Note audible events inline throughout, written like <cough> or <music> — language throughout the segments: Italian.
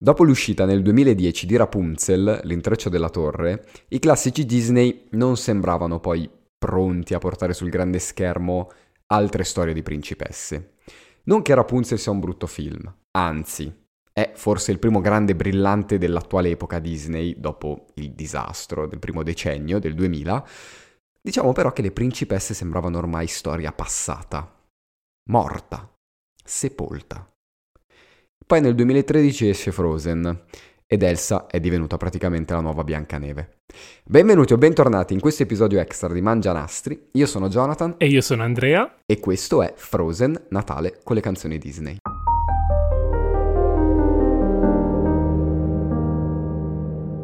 Dopo l'uscita nel 2010 di Rapunzel, l'intreccio della torre, i classici Disney non sembravano poi pronti a portare sul grande schermo altre storie di principesse. Non che Rapunzel sia un brutto film, anzi, è forse il primo grande brillante dell'attuale epoca Disney, dopo il disastro del primo decennio, del 2000. Diciamo però che le principesse sembravano ormai storia passata, morta, sepolta. Poi nel 2013 esce Frozen ed Elsa è divenuta praticamente la nuova Biancaneve. Benvenuti o bentornati in questo episodio extra di Mangia Nastri. Io sono Jonathan. E io sono Andrea. E questo è Frozen Natale con le canzoni Disney.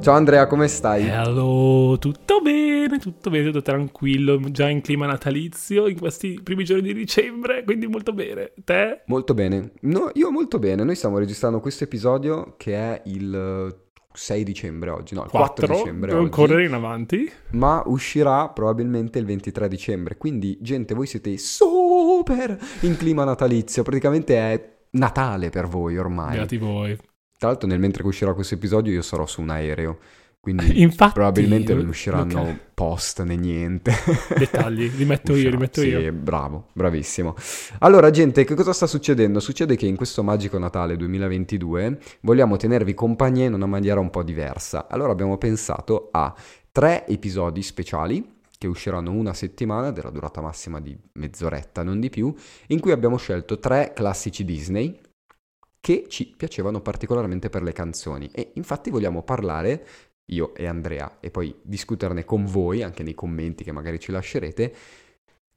Ciao Andrea, come stai? Hello, tutto bene, tutto bene, tutto tranquillo, già in clima natalizio in questi primi giorni di dicembre, quindi molto bene. Te? Molto bene. No, io molto bene. Noi stiamo registrando questo episodio che è il 6 dicembre oggi, no, il 4, 4 dicembre oggi. correre in avanti. Ma uscirà probabilmente il 23 dicembre, quindi gente, voi siete super in clima natalizio, praticamente è Natale per voi ormai. Beati voi. Tra l'altro, nel mentre uscirà questo episodio, io sarò su un aereo. Quindi <laughs> Infatti, probabilmente non usciranno okay. post né niente. <laughs> Dettagli, li metto io, li metto sì, io. bravo, bravissimo. Allora, gente, che cosa sta succedendo? Succede che in questo magico Natale 2022 vogliamo tenervi compagnia in una maniera un po' diversa. Allora abbiamo pensato a tre episodi speciali che usciranno una settimana della durata massima di mezz'oretta, non di più, in cui abbiamo scelto tre classici Disney che ci piacevano particolarmente per le canzoni e infatti vogliamo parlare io e Andrea e poi discuterne con voi anche nei commenti che magari ci lascerete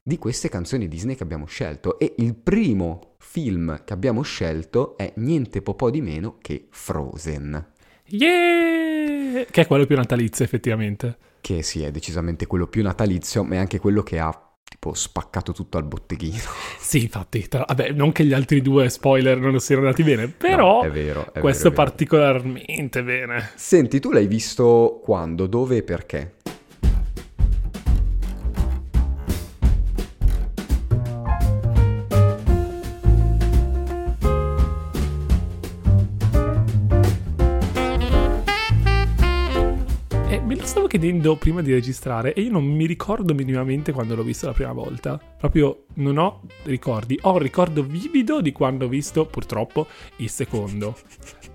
di queste canzoni Disney che abbiamo scelto e il primo film che abbiamo scelto è niente po' di meno che Frozen. Yeah! Che è quello più natalizio effettivamente. Che sì, è decisamente quello più natalizio, ma è anche quello che ha tipo spaccato tutto al botteghino. <laughs> Sì, infatti, tra... vabbè, non che gli altri due spoiler non siano andati bene, però no, è vero, è questo vero, è vero. particolarmente bene. Senti, tu l'hai visto quando, dove e perché? Chiedendo prima di registrare e io non mi ricordo minimamente quando l'ho visto la prima volta. Proprio non ho ricordi. Ho un ricordo vivido di quando ho visto, purtroppo, il secondo.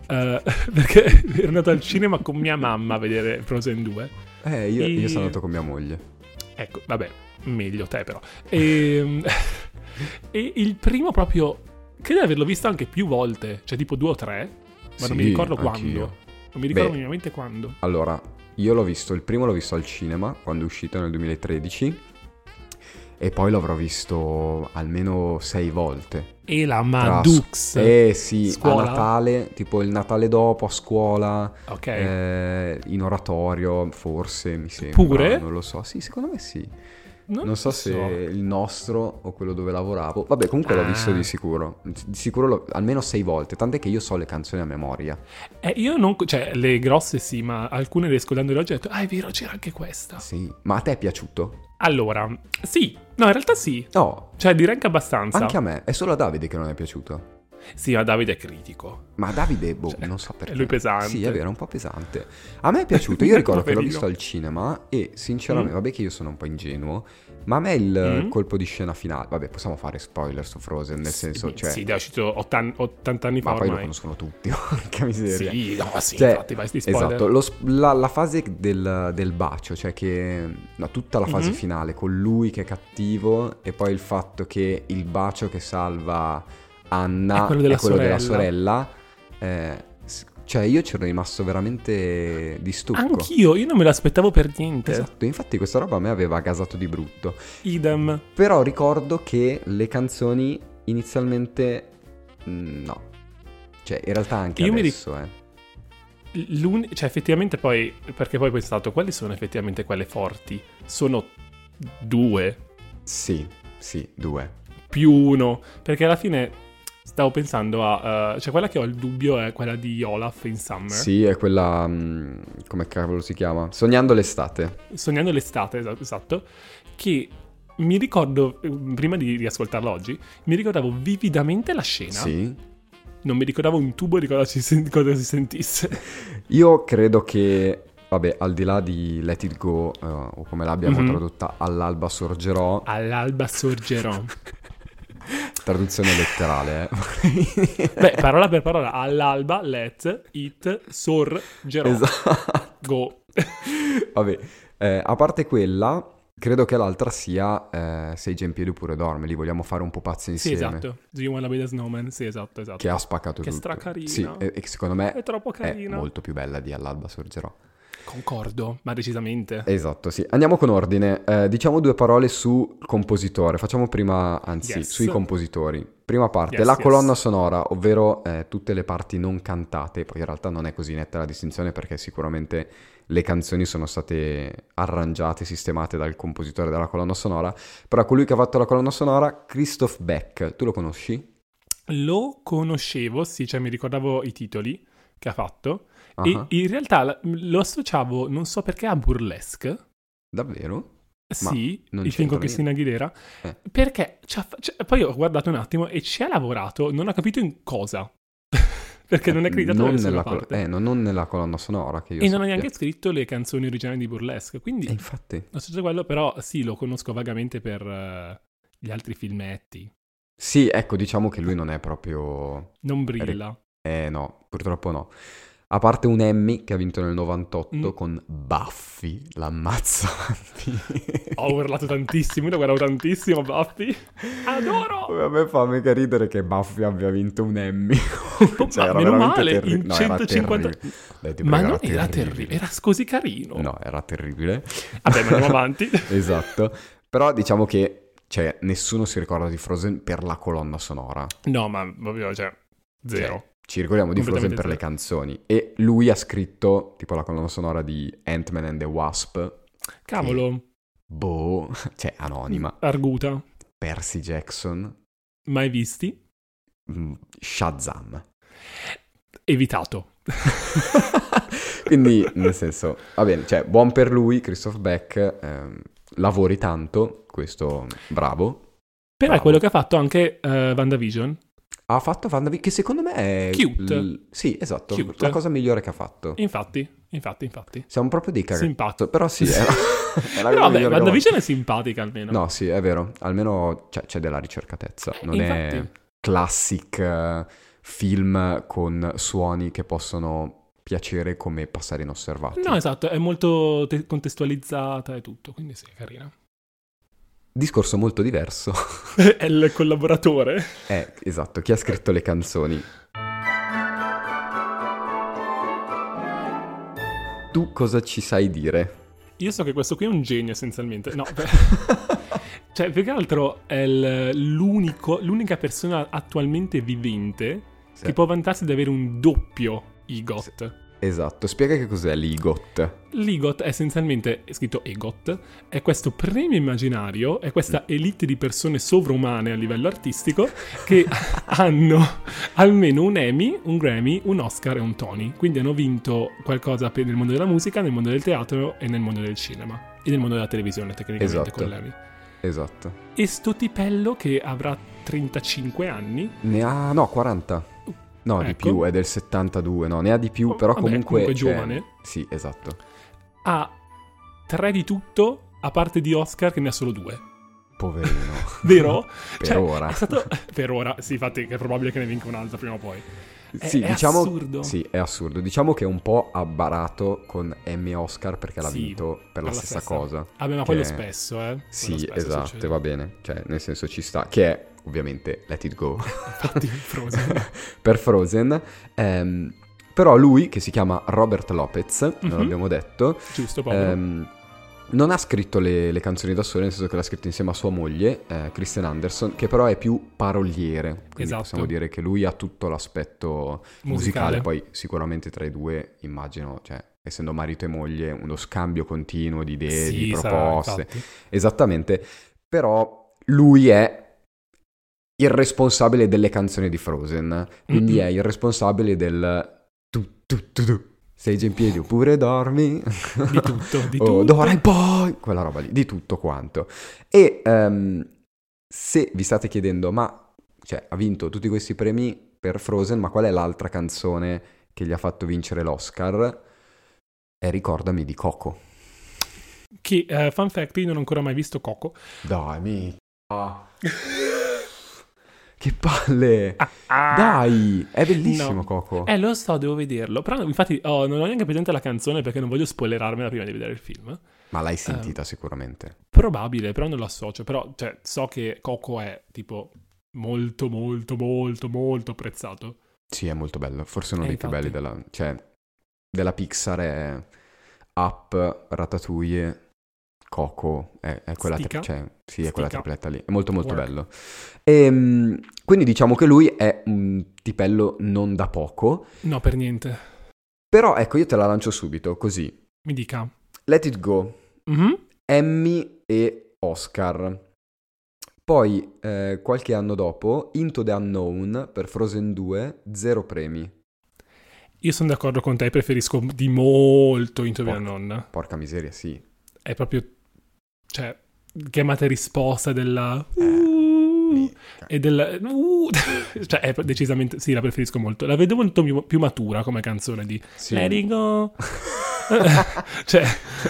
Uh, <laughs> perché <laughs> ero andato al cinema con mia mamma a vedere Frozen 2. Eh, io, e... io sono andato con mia moglie. Ecco, vabbè, meglio te però. E, ehm, <laughs> e il primo proprio... Credo di averlo visto anche più volte, cioè tipo due o tre, ma sì, non mi ricordo quando. Anch'io. Non mi ricordo minimamente quando. Allora, io l'ho visto, il primo l'ho visto al cinema quando è uscito nel 2013 e poi l'avrò visto almeno sei volte. E la Madux? Eh sì, scuola? a Natale, tipo il Natale dopo a scuola, okay. eh, in oratorio forse mi sembra. Pure? Non lo so, sì, secondo me sì. Non, non so, so, se il nostro o quello dove lavoravo. Vabbè, comunque ah. l'ho visto di sicuro. Di sicuro lo, almeno sei volte. Tant'è che io so le canzoni a memoria. Eh, io non. Cioè, le grosse sì, ma alcune riscaldando oggi ho detto, ah, è vero, c'era anche questa. Sì, ma a te è piaciuto? Allora, sì. No, in realtà sì. No. Cioè, direi anche abbastanza. Anche a me. È solo a Davide che non è piaciuto. Sì, ma Davide è critico. Ma Davide, boh, cioè, non so perché. È lui pesante. Sì, è vero, è un po' pesante. A me è piaciuto. <laughs> Io ricordo che l'ho visto al cinema e sinceramente, mm. vabbè che io sono un po' ingenuo, ma a me il mm-hmm. colpo di scena finale, vabbè, possiamo fare spoiler su Frozen, nel senso, cioè... Sì, è uscito 80, 80 anni fa Ma poi lo conoscono tutti, <laughs> porca miseria. Sì, no, sì, cioè, infatti, vai spoiler. Esatto, lo, la, la, fase del, del, bacio, cioè che... No, tutta la fase mm-hmm. finale, con lui che è cattivo e poi il fatto che il bacio che salva Anna è quello della è quello sorella. Della sorella eh, cioè, io c'ero rimasto veramente di stucco. Anch'io, io non me l'aspettavo per niente. Esatto, infatti questa roba a me aveva gasato di brutto. Idem. Però ricordo che le canzoni inizialmente... Mm, no. Cioè, in realtà anche io adesso, mi eh. L'un- cioè, effettivamente poi... Perché poi ho pensato, quali sono effettivamente quelle forti? Sono due. Sì, sì, due. Più uno. Perché alla fine Stavo pensando a... Uh, cioè quella che ho il dubbio è quella di Olaf in Summer. Sì, è quella... Um, come cavolo si chiama? Sognando l'estate. Sognando l'estate, esatto. Che mi ricordo, prima di riascoltarlo oggi, mi ricordavo vividamente la scena. Sì. Non mi ricordavo un tubo di cosa, ci sen- cosa si sentisse. <laughs> Io credo che, vabbè, al di là di Let It Go, eh, o come l'abbiamo Mhm. tradotta, all'alba sorgerò, All'alba sorgerò. <laughs> traduzione letterale, eh. <laughs> Beh, parola per parola, all'alba, let, it, sorgerò. esatto. Go. <laughs> Vabbè, eh, a parte quella, credo che l'altra sia eh, Sei già in piedi oppure dorme, li vogliamo fare un po' pazzi Sì, insieme. esatto. Do you wanna be the snowman? Sì, esatto, esatto. Che ha spaccato Che tutto. stracarina. Sì, e, e secondo me È troppo è carina. molto più bella di All'alba sorgerò. Concordo, ma decisamente. Esatto, sì. Andiamo con ordine. Eh, diciamo due parole sul compositore. Facciamo prima, anzi, Yes. sui compositori. Prima parte, Yes, la yes. colonna sonora, ovvero eh, tutte le parti non cantate. Poi in realtà non è così netta la distinzione perché sicuramente le canzoni sono state arrangiate, sistemate dal compositore della colonna sonora. Però colui che ha fatto la colonna sonora, Christoph Beck. Tu lo conosci? Lo conoscevo, sì, cioè mi ricordavo i titoli che ha fatto. Ah, E in realtà lo associavo, non so perché, a Burlesque. Davvero? Sì, il film con Cristina Aguilera. Eh. Perché ha fa- cioè, poi ho guardato un attimo e ci ha lavorato, non ho capito in cosa. <laughs> perché non è accreditato da non nella, col- eh, no, non nella colonna sonora che io e non ha sappia. neanche scritto le canzoni originali di Burlesque. Quindi E infatti... ho associato quello, però sì, lo conosco vagamente per eh, gli altri filmetti. Sì, ecco, diciamo che lui non è proprio... Non brilla. Eh no, purtroppo no. A parte un Emmy che ha vinto nel 98 Mm. con Buffy, l'ammazzanti. <laughs> Ho urlato tantissimo, io lo guardavo tantissimo, Buffy. Adoro! A me fa mega ridere che Buffy abbia vinto un Emmy. <laughs> Cioè, era meno male, terri- in no, era 150... terribile. Dai, Ma non era terribile, era così carino. No, era terribile. Vabbè, ma andiamo <laughs> avanti. esatto. Però diciamo che cioè, nessuno si ricorda di Frozen per la colonna sonora. No, ma proprio, cioè, zero. Cioè, ci ricordiamo di Frozen per le canzoni. E lui ha scritto tipo la colonna sonora di Ant-Man and the Wasp. Cavolo, Boh, <laughs> cioè anonima. Arguta, Percy Jackson. mai visti? mm, Shazam. Evitato. <laughs> Quindi, nel senso, va bene, cioè, buon per lui, Christoph Beck, ehm, lavori tanto, questo bravo. Però è Bravo. quello che ha fatto anche eh, WandaVision. Ha fatto WandaVision, che secondo me è... Cute. l- sì, esatto, Cute. la cosa migliore che ha fatto. Infatti, infatti, infatti. Siamo proprio dei cagati. Simpatico. Però sì, è, <laughs> è la Però vabbè, è simpatica almeno. No, sì, è vero. Almeno c'è, c'è della ricercatezza. Non è Infatti. classic eh, film con suoni che possono piacere come passare inosservati. No, esatto, è molto te- contestualizzata e tutto, quindi sì, è carina. Discorso molto diverso. <laughs> è il collaboratore. è, esatto, chi ha scritto le canzoni. Tu cosa ci sai dire? Io so che questo qui è un genio essenzialmente. No, <laughs> cioè, più che altro è l'unica persona attualmente vivente Sì. che può vantarsi di avere un doppio EGOT. Esatto, spiega che cos'è l'IGOT. L'EGOT è essenzialmente, è scritto EGOT, è questo premio immaginario, è questa elite di persone sovraumane a livello artistico che <laughs> hanno almeno un Emmy, un Grammy, un Oscar e un Tony. Quindi hanno vinto qualcosa per- nel mondo della musica, nel mondo del teatro e nel mondo del cinema. E nel mondo della televisione, tecnicamente, Esatto. con l'Emmy. Esatto. E sto tipello che avrà 35 anni, Ne ha, no, 40. No, di Ecco. più, è del 72, no, ne ha di più, Oh, però vabbè, comunque... comunque cioè, giovane. Sì, esatto. ha tre di tutto, a parte di Oscar che ne ha solo due. Poverino. <laughs> Vero? <laughs> per Cioè, ora. Stato... <laughs> per ora, sì, infatti che è probabile che ne vinca un altro prima o poi. È- sì, è diciamo... assurdo. Sì, è assurdo. Diciamo che è un po' abbarato con Emmy Oscar perché l'ha Sì, vinto per la stessa, stessa. cosa. Vabbè, ma che- quello spesso, eh. Quello Sì, spesso esatto, succede. va bene. Cioè, nel senso ci sta. Che è, ovviamente, Let It Go. <laughs> Infatti, Frozen. <laughs> per Frozen. Ehm, però lui, che si chiama Robert Lopez, non Mhm. l'abbiamo detto, Giusto, povero. ehm, non ha scritto le, le canzoni da solo, nel senso che l'ha scritto insieme a sua moglie, eh, Kristen Anderson, che però è più paroliere. Quindi Esatto. possiamo dire che lui ha tutto l'aspetto Musicale. musicale. Poi sicuramente tra i due, immagino, cioè, essendo marito e moglie, uno scambio continuo di idee, sì, di sarà, proposte. infatti. Esattamente. Però lui è il responsabile delle canzoni di Frozen. Quindi Mm-mm. è il responsabile del tu tu tu tu. Sei già in piedi oppure dormi. Di tutto, di <laughs> tutto. d'ora in poi. Quella roba lì, di tutto quanto. E ehm, se vi state chiedendo, ma cioè, ha vinto tutti questi premi per Frozen, ma qual è l'altra canzone che gli ha fatto vincere l'Oscar? È Ricordami di Coco. Che, uh, fun fact, io non ho ancora mai visto Coco. Dai, mi... Ah. <laughs> che palle! Ah, ah. Dai, è bellissimo No. Coco. Eh, lo so, devo vederlo. Però, infatti, oh, non ho neanche presente la canzone perché non voglio spoilerarmela prima di vedere il film. Ma l'hai sentita sicuramente. Probabile, però non lo associo. Però, cioè, so che Coco è, tipo, molto, molto, molto, molto apprezzato. Sì, è molto bello. Forse uno Eh, dei più belli infatti. della... Cioè, della Pixar è Up, Ratatouille, Coco. È, è quella... tri- cioè, sì, è quella tripletta lì. È molto molto Work. bello. Ehm, quindi diciamo che lui è un tipello non da poco. No, per niente. Però ecco, io te la lancio subito, così. Mi dica. Let It Go, Mhm. Emmy e Oscar. Poi, eh, qualche anno dopo, Into the Unknown per Frozen 2, zero premi. Io sono d'accordo con te, preferisco di molto Into the. Unknown. Porca miseria, sì. È proprio, cioè, chiamata e risposta della... Eh, Uh, e del... uh, <laughs> cioè, è decisamente... Sì, la preferisco molto. La vedo molto più, più matura come canzone di... Sì. Let it go. <laughs> cioè,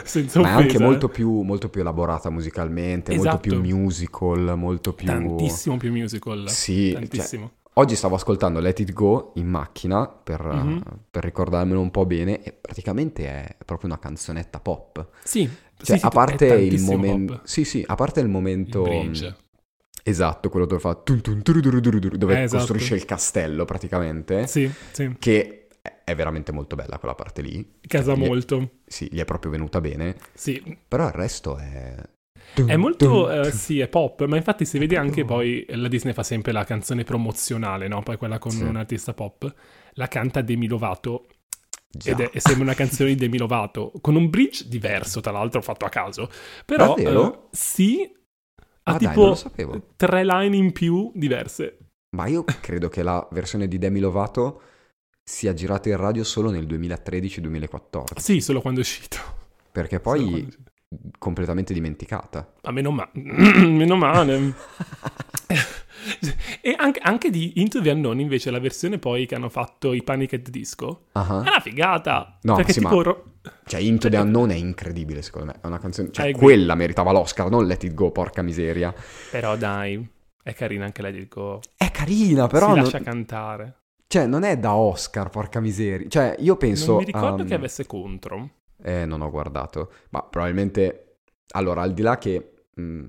senza Ma è anche offesa, molto eh. più, molto più elaborata musicalmente, molto Esatto. più musical, molto più... Tantissimo più musical. Sì, cioè, Tantissimo. oggi stavo ascoltando Let It Go in macchina per, Mhm. per ricordarmelo un po' bene e praticamente è proprio una canzonetta pop. Sì. Cioè, sì, sì, a parte è il momento... Sì, sì, a parte il Il momento... bridge. Esatto, quello dove fa... tun tun dove Eh, esatto. costruisce il castello praticamente. Sì, sì. Che è- è veramente molto bella quella parte lì. Casa Cioè, gli è- molto. Sì, gli è proprio venuta bene. Sì, Però il resto è... È molto, Dun, dun. sì, è pop, ma infatti si vede anche poi, la Disney fa sempre la canzone promozionale, no? Poi quella con Sì. un artista pop, la canta Demi Lovato, Già. ed è, e sembra una canzone di Demi Lovato, con un bridge diverso, tra l'altro fatto a caso, però eh, sì, ha dai, non tipo sapevo. tre line in più diverse. Ma io credo che la versione di Demi Lovato sia girata in radio solo nel 2013-2014. Sì, solo quando è uscito. Perché poi è completamente dimenticata. Ma meno, ma- <clears throat> meno male. <laughs> e anche, anche di Into the Unknown, invece, la versione poi che hanno fatto i Panic at Disco, Ah. è una figata. No, perché sì, tipo... ma- ro- Cioè, Into the Eh, Unknown è incredibile, secondo me. È una canzone... Cioè, Eh, quella meritava l'Oscar, non Let It Go, porca miseria. Però dai, è carina anche lei, dico... È carina, però... si non- lascia cantare. Cioè, non è da Oscar, porca miseria. Cioè, io penso... non mi ricordo um, che avesse contro. Eh, non ho guardato. Ma probabilmente... Allora, al di là che... mh,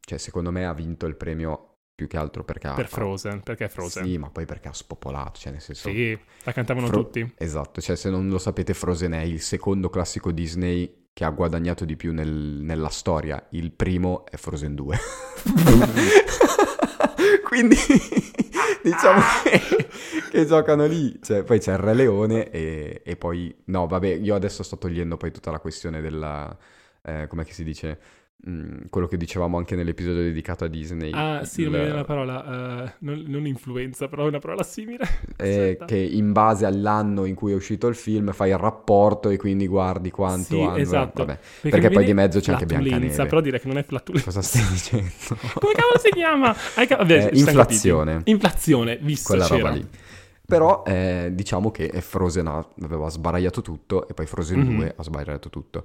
cioè, secondo me ha vinto il premio più che altro perché. Per Frozen, perché è Frozen. Sì, ma poi perché ha spopolato, cioè nel senso... Sì, la cantavano Fro- tutti. Esatto, cioè se non lo sapete Frozen è il secondo classico Disney che ha guadagnato di più nel- nella storia. Il primo è Frozen 2. <laughs> Quindi <laughs> diciamo che, che giocano lì. Cioè, poi c'è il Re Leone e, e poi... No, vabbè, io adesso sto togliendo poi tutta la questione della... Eh, come si dice? Mm, quello che dicevamo anche nell'episodio dedicato a Disney. Ah, sì, non Il- mi viene la parola, eh, non, non influenza, però è una parola simile. <laughs> eh, che in base all'anno in cui è uscito il film fai il rapporto e quindi guardi quanto Sì, hanno... esatto. Vabbè, mi perché poi di mezzo c'è anche Biancaneve. però direi che non è flatulenza. Cosa stai dicendo? <laughs> Come cavolo si chiama? Vabbè, Eh, inflazione. Inflazione, visto Quella c'era. roba lì. Però eh, diciamo che Frozen aveva sbagliato tutto e poi Frozen Mhm. 2 ha sbagliato tutto.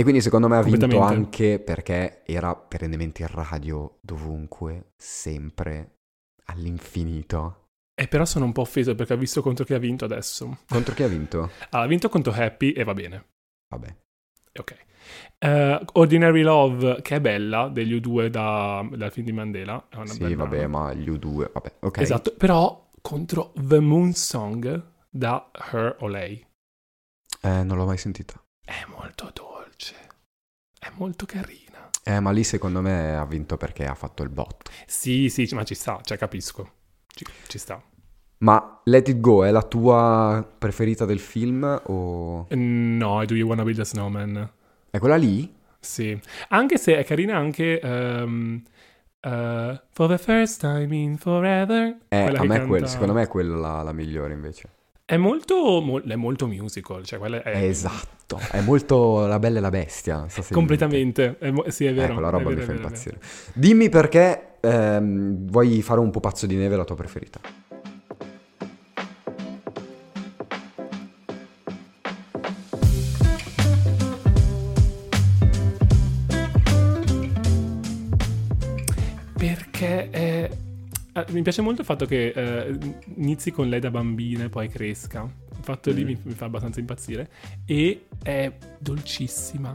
E quindi secondo me ha vinto anche perché era perennemente in radio, dovunque, sempre, all'infinito. Eh, però sono un po' offeso perché ho visto contro chi ha vinto adesso. Contro chi ha vinto? <laughs> Ha vinto contro Happy e va bene. Vabbè. Ok. Eh, Ordinary Love, che è bella, degli U2 da- dal film di Mandela. È una Sì, vabbè, ma gli U2, vabbè, ok. Esatto, però contro The Moon Song da Her o Lei. Eh, non l'ho mai sentita. È molto dolce. È molto carina. Eh, ma lì secondo me ha vinto perché ha fatto il botto. Sì, sì, ma ci sta, cioè capisco. Ci, ci sta. Ma Let It Go è la tua preferita del film o... No, Do You Wanna Build a Snowman? È quella lì? Sì. Anche se è carina anche... ehm, eh, for the first time in forever. Eh, a me canta- quella, secondo me è quella la, la migliore invece. È molto, mo- è molto musical, cioè quella è... Esatto, è molto la bella e la bestia. so Completamente. È mo- sì, è vero. Quella è roba vero, mi fa impazzire. Dimmi perché ehm, vuoi fare un pupazzo di neve la tua preferita. Mi piace molto il fatto che eh, inizi con lei da bambina e poi cresca. Il fatto lì Mm. mi, mi fa abbastanza impazzire. E è dolcissima.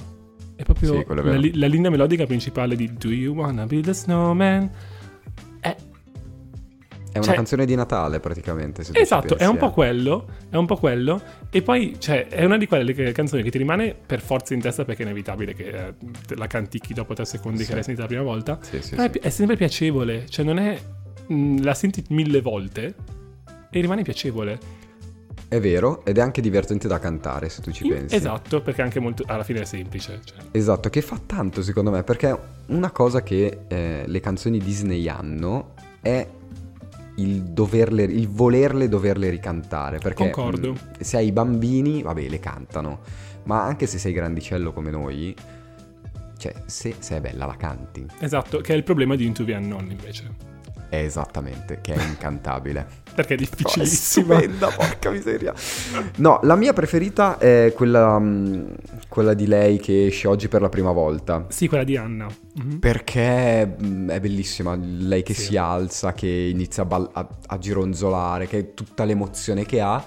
È proprio Sì, è la, la linea melodica principale di Do You Wanna Be the Snowman? È È una Cioè- canzone di Natale praticamente. Esatto, è un po' eh. quello, è un po' quello. E poi, cioè, è una di quelle che- canzoni che ti rimane per forza in testa perché è inevitabile che eh, la canticchi dopo tre secondi Sì. che l'hai sentita la prima volta. Sì, sì, è, è sempre piacevole, cioè non è... mh, la senti mille volte e rimane piacevole. È vero, ed è anche divertente da cantare se tu ci pensi. Esatto, perché anche molto, alla fine è semplice. cioè. Esatto, che fa tanto secondo me, perché una cosa che eh, le canzoni Disney hanno è il, doverle, il volerle doverle ricantare. Perché Concordo. mh, se hai bambini, vabbè, le cantano, ma anche se sei grandicello come noi, cioè, se, se è bella la canti. Esatto, che è il problema di Into the Unknown invece. È esattamente, che è incantabile. <laughs> Perché è No, è difficilissima. stupenda, porca miseria. No, la mia preferita è quella, mh, quella di lei che esce oggi per la prima volta. Sì, quella di Anna. Mhm. Perché mh, è bellissima, lei che Sì. si alza, che inizia a, ball- a- a gironzolare, che è tutta l'emozione che ha.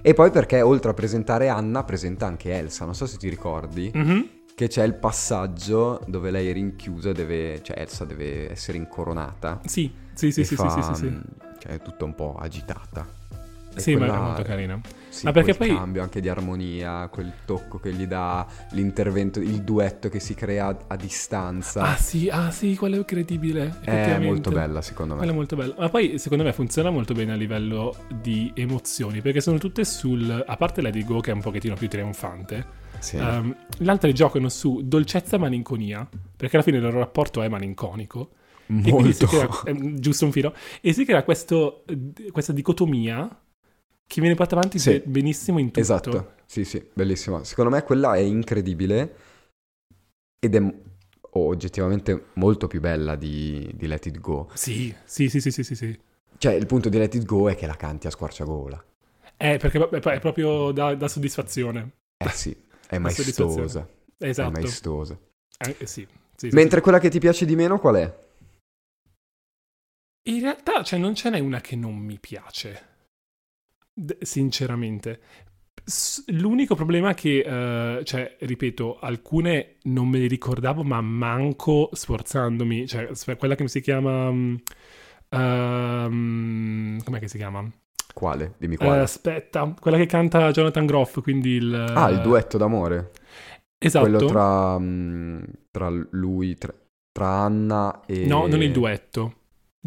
E poi perché oltre a presentare Anna, presenta anche Elsa, non so se ti ricordi, Mhm. Che c'è il passaggio dove lei è rinchiusa, deve, cioè Elsa deve essere incoronata. Sì, sì, sì, sì, fa, sì, sì, sì. mh, Cioè è tutta un po' agitata. E Sì, ma quella- è molto carina. Sì, Ma perché poi- cambio anche di armonia, quel tocco che gli dà, l'intervento, il duetto che si crea a, a distanza. Ah sì, ah sì, quello è incredibile. è molto bella secondo me. Quello è molto bello. Ma poi secondo me funziona molto bene a livello di emozioni, perché sono tutte sul... A parte Lady Go che è un pochettino più trionfante, Sì. ehm, le altre giocano su dolcezza e malinconia, perché alla fine il loro rapporto è malinconico. E molto. crea, ehm, giusto un filo, e si crea questo, eh, questa dicotomia che viene portata avanti Sì. be- benissimo in tutto. Esatto, sì sì, bellissima. Secondo me quella è incredibile ed è oggettivamente molto più bella di, di Let It Go. Sì, sì, sì, sì, sì, sì, sì. Cioè il punto di Let It Go è che la canti a squarciagola. Eh, perché è proprio da, da soddisfazione. Eh sì, è maestosa. È Esatto. maestosa. Eh, sì, sì, sì, Mentre quella che ti piace di meno qual è? In realtà, cioè, non ce n'è una che non mi piace. D- sinceramente. S- l'unico problema è che, eh, cioè, ripeto, alcune non me le ricordavo, ma manco sforzandomi. Cioè, quella che si chiama... mm, ehm, com'è che si chiama? Quale? Dimmi Eh, quale. aspetta, quella che canta Jonathan Groff, quindi il... ah, il duetto d'amore. Esatto. Quello tra, mm, tra lui, tra, tra Anna e... No, non il duetto.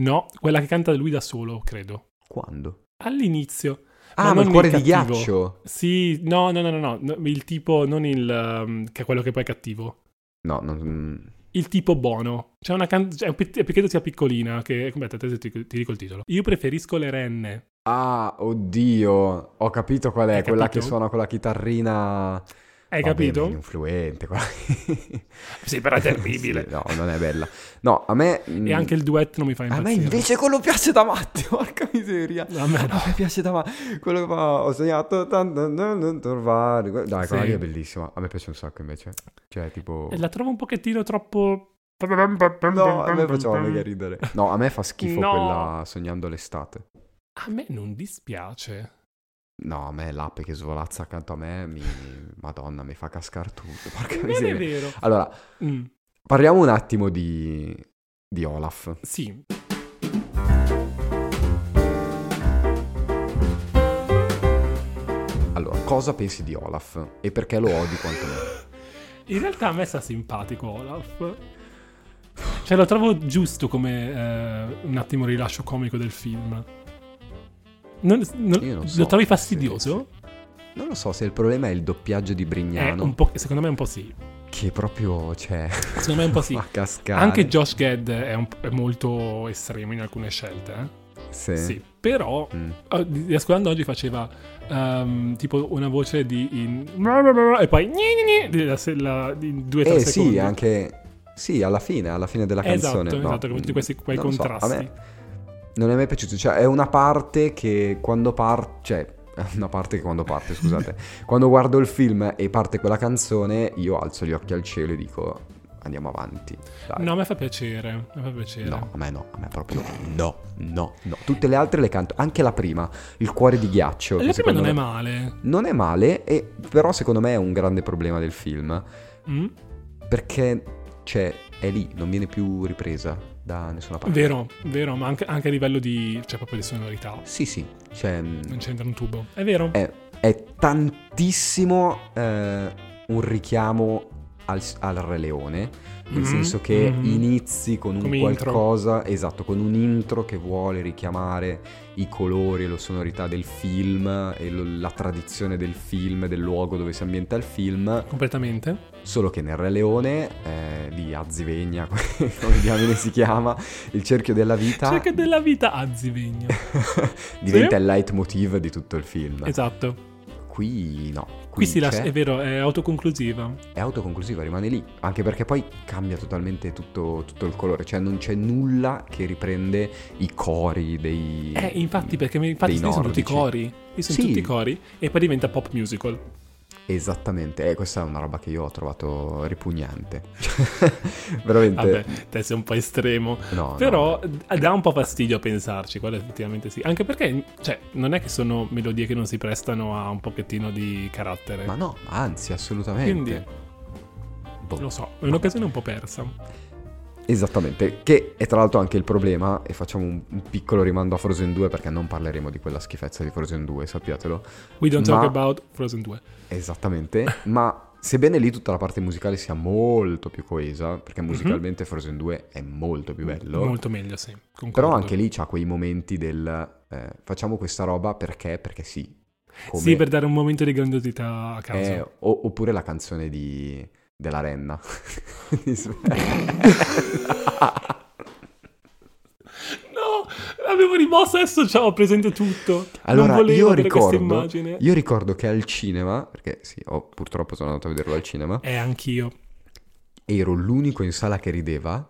No, quella che canta lui da solo, credo. Quando? All'inizio. Ah, ma non il cuore di ghiaccio. Sì, no, no, no, no, no, il tipo, non il, um, che è quello che poi è cattivo. No, non... Il tipo buono. C'è una canzone, perché credo sia piccolina, che, aspetta, ti, ti dico il titolo. Io preferisco le renne. Ah, oddio, ho capito qual è, Hai quella capito? che suona con la chitarrina... Hai Vabbè, capito? influente. quella- <laughs> Sì, però è terribile. Sì, no, non è bella. No, a me... mm, E anche il duetto non mi fa A impazzire. me invece quello piace da matti, <laughs> porca miseria. A me no. A me piace da matti. Quello che fa, ho non, trovare. Dai, quella Sì. lì è bellissima. A me piace un sacco invece. Cioè, tipo... La trovo un pochettino troppo... No, a me faceva mega ridere. No, a me fa schifo No. quella sognando l'estate. A me non dispiace. No, a me l'ape che svolazza accanto a me, mi... Madonna, mi fa cascare tutto. <laughs> Porca Non è miseria. vero. Allora, Mm, parliamo un attimo di, di Olaf. sì. Allora, cosa pensi di Olaf? E perché lo odi quanto me? <laughs> In realtà a me sta simpatico Olaf. Cioè lo trovo giusto come eh, un attimo rilascio comico del film. Non, non- Io non so lo trovi fastidioso? Non lo so se il problema è il doppiaggio di Brignano, po', secondo me un po' sì. che proprio, cioè, Secondo me un po' sì. <laughs> Anche Josh Gad è, un- è molto estremo in alcune scelte. eh. Sì. Sì, però Mm. oh, ascoltando oggi faceva ehm, tipo una voce di in- e poi la- la- di due o tre Eh secondi. sì, anche... Sì, alla fine, alla fine della Esatto, canzone. no, esatto, con tutti questi quei non lo so, contrasti. a me non è mai piaciuto, cioè è una parte che quando parte, cioè è <laughs> una parte che quando parte, scusate, <laughs> quando guardo il film e parte quella canzone, io alzo gli occhi al cielo e dico andiamo avanti. Dai. No, a me fa piacere. A me fa piacere. No, a me no, a me proprio no, no, no. Tutte le altre le canto, anche la prima, Il cuore di ghiaccio. La prima non è me- male. Non è male, e, però secondo me è un grande problema del film, Mm? perché cioè, è lì, non viene più ripresa da nessuna parte. Vero, vero, ma anche, anche a livello di. cioè proprio di sonorità. Sì, sì, cioè, Non c'entra un tubo. È vero. è, è tantissimo eh, un richiamo al, al Re Leone. Nel Mhm, senso che mhm. inizi con un Come intro. qualcosa, esatto, con un intro che vuole richiamare i colori e la sonorità del film e lo- la tradizione del film, del luogo dove si ambienta il film. Completamente. Solo che nel Re Leone, eh, di Azzivegna, <laughs> come diamine si chiama, il cerchio della vita Cerca della vita a Zivegna. <laughs> diventa Sì. il leitmotiv di tutto il film. esatto. Qui no. Qui si c'è- lascia, è vero, è autoconclusiva. è autoconclusiva, rimane lì. Anche perché poi cambia totalmente tutto, tutto il colore. Cioè non c'è nulla che riprende i cori dei... Eh, infatti, perché infatti sono tutti nordici. cori. Sono Sì. tutti cori. E poi diventa pop musical. Esattamente. Eh, questa è una roba che io ho trovato ripugnante. <laughs> Veramente... Vabbè, te sei un po' estremo. No, no. Però d- dà un po' fastidio a pensarci, quello effettivamente sì. Anche perché, cioè, non è che sono melodie che non si prestano a un pochettino di carattere. Ma no, anzi, assolutamente. Quindi, Boh. lo so, è un'occasione un po' persa. Esattamente, che è tra l'altro anche il problema, e facciamo un, un piccolo rimando a Frozen 2 perché non parleremo di quella schifezza di Frozen 2, sappiatelo. We don't talk Ma- about Frozen 2. Esattamente, ma sebbene lì tutta la parte musicale sia molto più coesa, perché musicalmente Frozen 2 è molto più bello, Mhm. Molto meglio, sì. Concordo. però anche lì c'ha quei momenti del eh, facciamo questa roba perché, perché sì. Come Sì, per dare un momento di grandiosità a caso. è- o- oppure la canzone di, della renna. <laughs> No, l'avevo rimossa adesso ho presente tutto. Allora, io ricordo, io ricordo che al cinema, perché sì, ho- purtroppo sono andato a vederlo al cinema, Eh, anch'io. ero l'unico in sala che rideva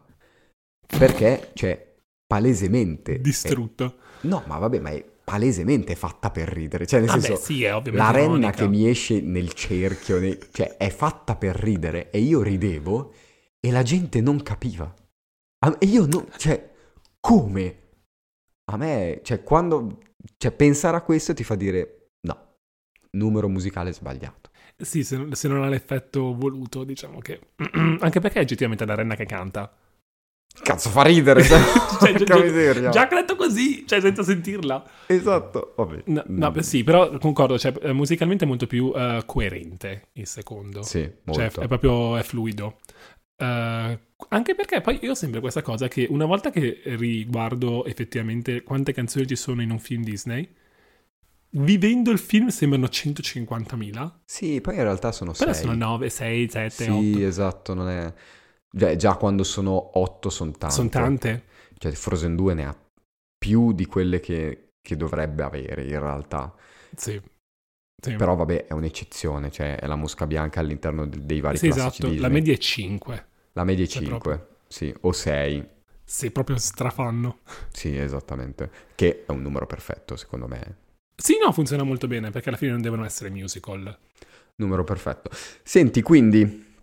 perché, cioè, palesemente... Distrutto. è- no, ma vabbè, ma è palesemente fatta per ridere. Cioè, nel Vabbè, senso, sì, è ovviamente la renna ironica. che mi esce nel cerchio, nei- cioè, è fatta per ridere e io ridevo e la gente non capiva. E io non... Cioè, come? A me, cioè, quando... Cioè, pensare a questo ti fa dire, no, numero musicale sbagliato. Sì, se, non- se non ha l'effetto voluto, diciamo che... <clears throat> Anche perché è oggettivamente la renna che canta. Cazzo, fa ridere, <laughs> cioè, Cioè, porca <laughs> già- detto così, cioè senza sentirla. Esatto, vabbè. No, no, Mm. sì, però concordo, cioè, eh, musicalmente è molto più eh, coerente il secondo. Sì, Cioè, molto. è proprio è fluido. Eh, anche perché poi io ho sempre questa cosa che una volta che riguardo effettivamente quante canzoni ci sono in un film Disney, vivendo il film sembrano 150.000, Sì, poi in realtà sono però sei. sono 9, 6, 7, Sì, 8. esatto, non è... Già, già quando sono otto sono tante. Sono tante. Cioè, Frozen 2 ne ha più di quelle che, che dovrebbe avere in realtà. Sì. Sì. Però vabbè, è un'eccezione, cioè è la mosca bianca all'interno de- dei vari Sì, classici esatto, Disney. la media è 5. La media è cioè, 5, proprio. sì, o 6, Sì, proprio strafanno. sì, esattamente. Che è un numero perfetto, secondo me. Sì, no, funziona molto bene perché alla fine non devono essere musical. Numero perfetto. Senti, quindi,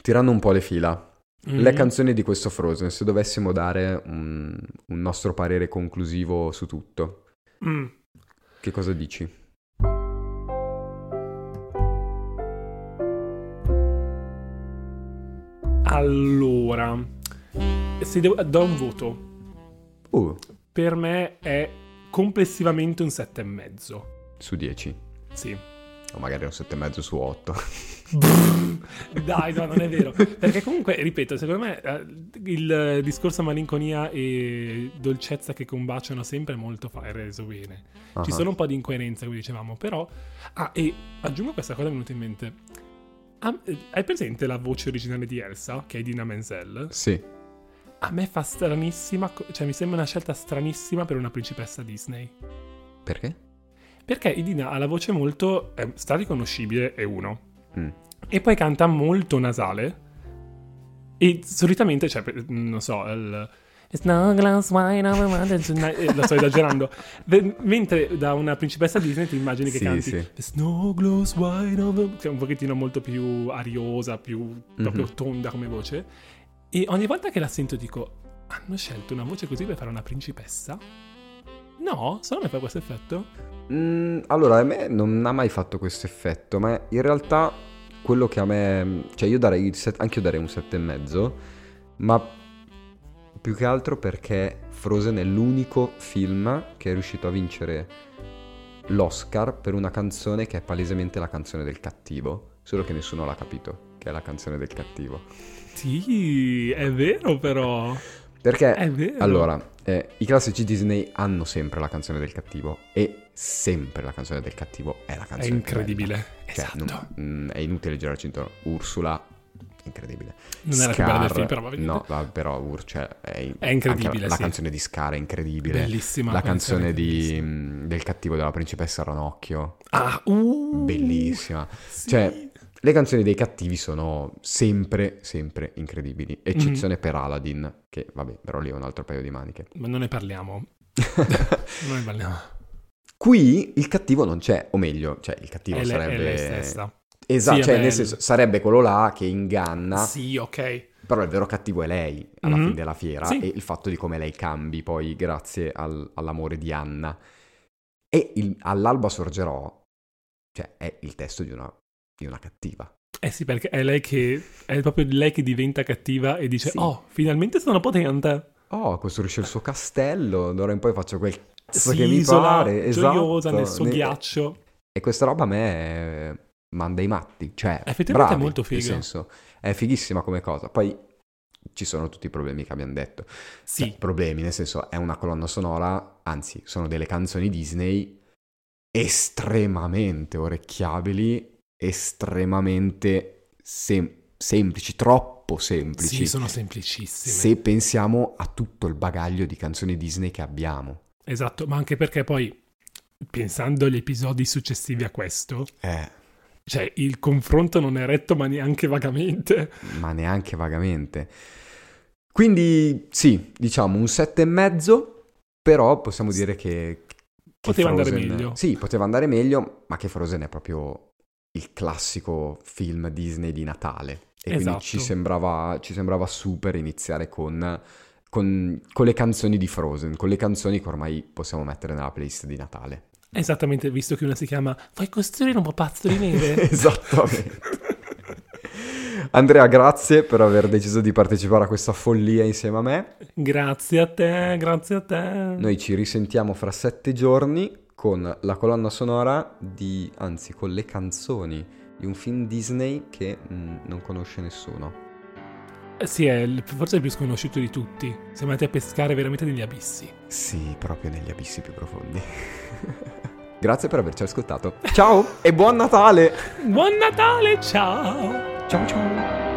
tirando un po' le fila, le Mm. canzoni di questo Frozen, se dovessimo dare un, un nostro parere conclusivo su tutto, Mm. che cosa dici? Allora, se devo, do un voto. Uh, Per me è complessivamente un 7,5. su 10. Sì. O magari un 7,5 su 8. <laughs> Dai, no, non è vero. Perché comunque, ripeto, secondo me eh, il discorso malinconia e dolcezza che combaciano sempre è molto fa- è reso bene. Ci sono un po' di incoerenze, come dicevamo, però... Ah, e aggiungo questa cosa, mi è venuta in mente. Ah, hai presente la voce originale di Elsa, che è Dina Menzel? Sì. A me fa stranissima, cioè mi sembra una scelta stranissima per una principessa Disney. Perché? Perché Idina ha la voce molto... È strariconoscibile, è uno. Mm. E poi canta molto nasale. E solitamente, cioè, per- non so, il- no glass wine tonight. Eh, lo sto esagerando. <laughs> Mentre da una principessa Disney ti immagini che Sì, canti sì. There's no glass wine over... Che è un pochettino molto più ariosa, più proprio Mhm. tonda come voce. E ogni volta che la sento dico, hanno scelto una voce così per fare una principessa? No, solo mi fa questo effetto? Mm, allora, a me non ha mai fatto questo effetto, ma in realtà quello che a me... Cioè io darei, il set- anche io darei un 7,5, ma più che altro perché Frozen è l'unico film che è riuscito a vincere l'Oscar per una canzone che è palesemente la canzone del cattivo, solo che nessuno l'ha capito, che è la canzone del cattivo. Sì, è vero però. Perché È vero. Allora, eh, i classici Disney hanno sempre la canzone del cattivo e sempre la canzone del cattivo è la È canzone incredibile. bella. Cioè, esatto. non- mm, è inutile girarci intorno. Ursula, incredibile. Non è la più bella del Scar, film, però va bene. No, va- però Ur, cioè, è, È incredibile, La, la sì. canzone di Scar è incredibile. Bellissima. La canzone di, bellissima. mm, del cattivo della principessa Ranocchio, Ah, uh, bellissima. sì. Cioè, le canzoni dei cattivi sono sempre, sempre incredibili. Mhm. Eccezione per Aladdin, che vabbè, però lì è un altro paio di maniche. Ma non ne parliamo. <laughs> non ne parliamo. Qui il cattivo non c'è, o meglio, cioè il cattivo È, sarebbe... è. Esatto, Sì, cioè nel senso sarebbe quello là che inganna, Sì, ok. però il vero cattivo è lei alla Mhm. fine della fiera Sì. e il fatto di come lei cambi poi grazie al- all'amore di Anna. E il- all'alba sorgerò, cioè è il testo di una, di una cattiva. Eh sì, perché è lei che. È proprio lei che diventa cattiva e dice: Sì. Oh, finalmente sono potente. Oh, costruisce il suo castello, d'ora in poi faccio quel cazzo Si che mi pare. gioiosa esatto. nel suo Ne- ghiaccio. E questa roba a me eh, manda i matti, cioè Effettivamente è bravi, molto Nel figa. senso, è fighissima come cosa. Poi ci sono tutti i problemi che abbiamo detto. Sì. Cioè, problemi, nel senso, è una colonna sonora, anzi, sono delle canzoni Disney estremamente orecchiabili, estremamente sem- semplici, troppo semplici. Sì, sono semplicissime. se pensiamo a tutto il bagaglio di canzoni Disney che abbiamo. Esatto, ma anche perché poi, pensando agli episodi successivi a questo, Eh, cioè il confronto non è retto, ma neanche vagamente. ma neanche vagamente. Quindi sì, diciamo un sette e mezzo, però possiamo dire che, che Poteva andare Frozen- meglio. Sì, poteva andare meglio, ma che Frozen è proprio il classico film Disney di Natale. E quindi Esatto. ci sembrava, ci sembrava super iniziare con, con, con le canzoni di Frozen, con le canzoni che ormai possiamo mettere nella playlist di Natale. Esattamente, visto che una si chiama Vuoi costruire un pupazzo di neve? <laughs> Esattamente. Andrea, grazie per aver deciso di partecipare a questa follia insieme a me. grazie a te, grazie a te. Noi ci risentiamo fra sette giorni con la colonna sonora di, anzi, con le canzoni di un film Disney che mm, non conosce nessuno. Eh Sì, è il- forse il più sconosciuto di tutti. Siamo andati a pescare veramente negli abissi. Sì, proprio negli abissi più profondi. <laughs> Grazie per averci ascoltato. Ciao e buon Natale! Buon Natale, ciao! Ciao ciao!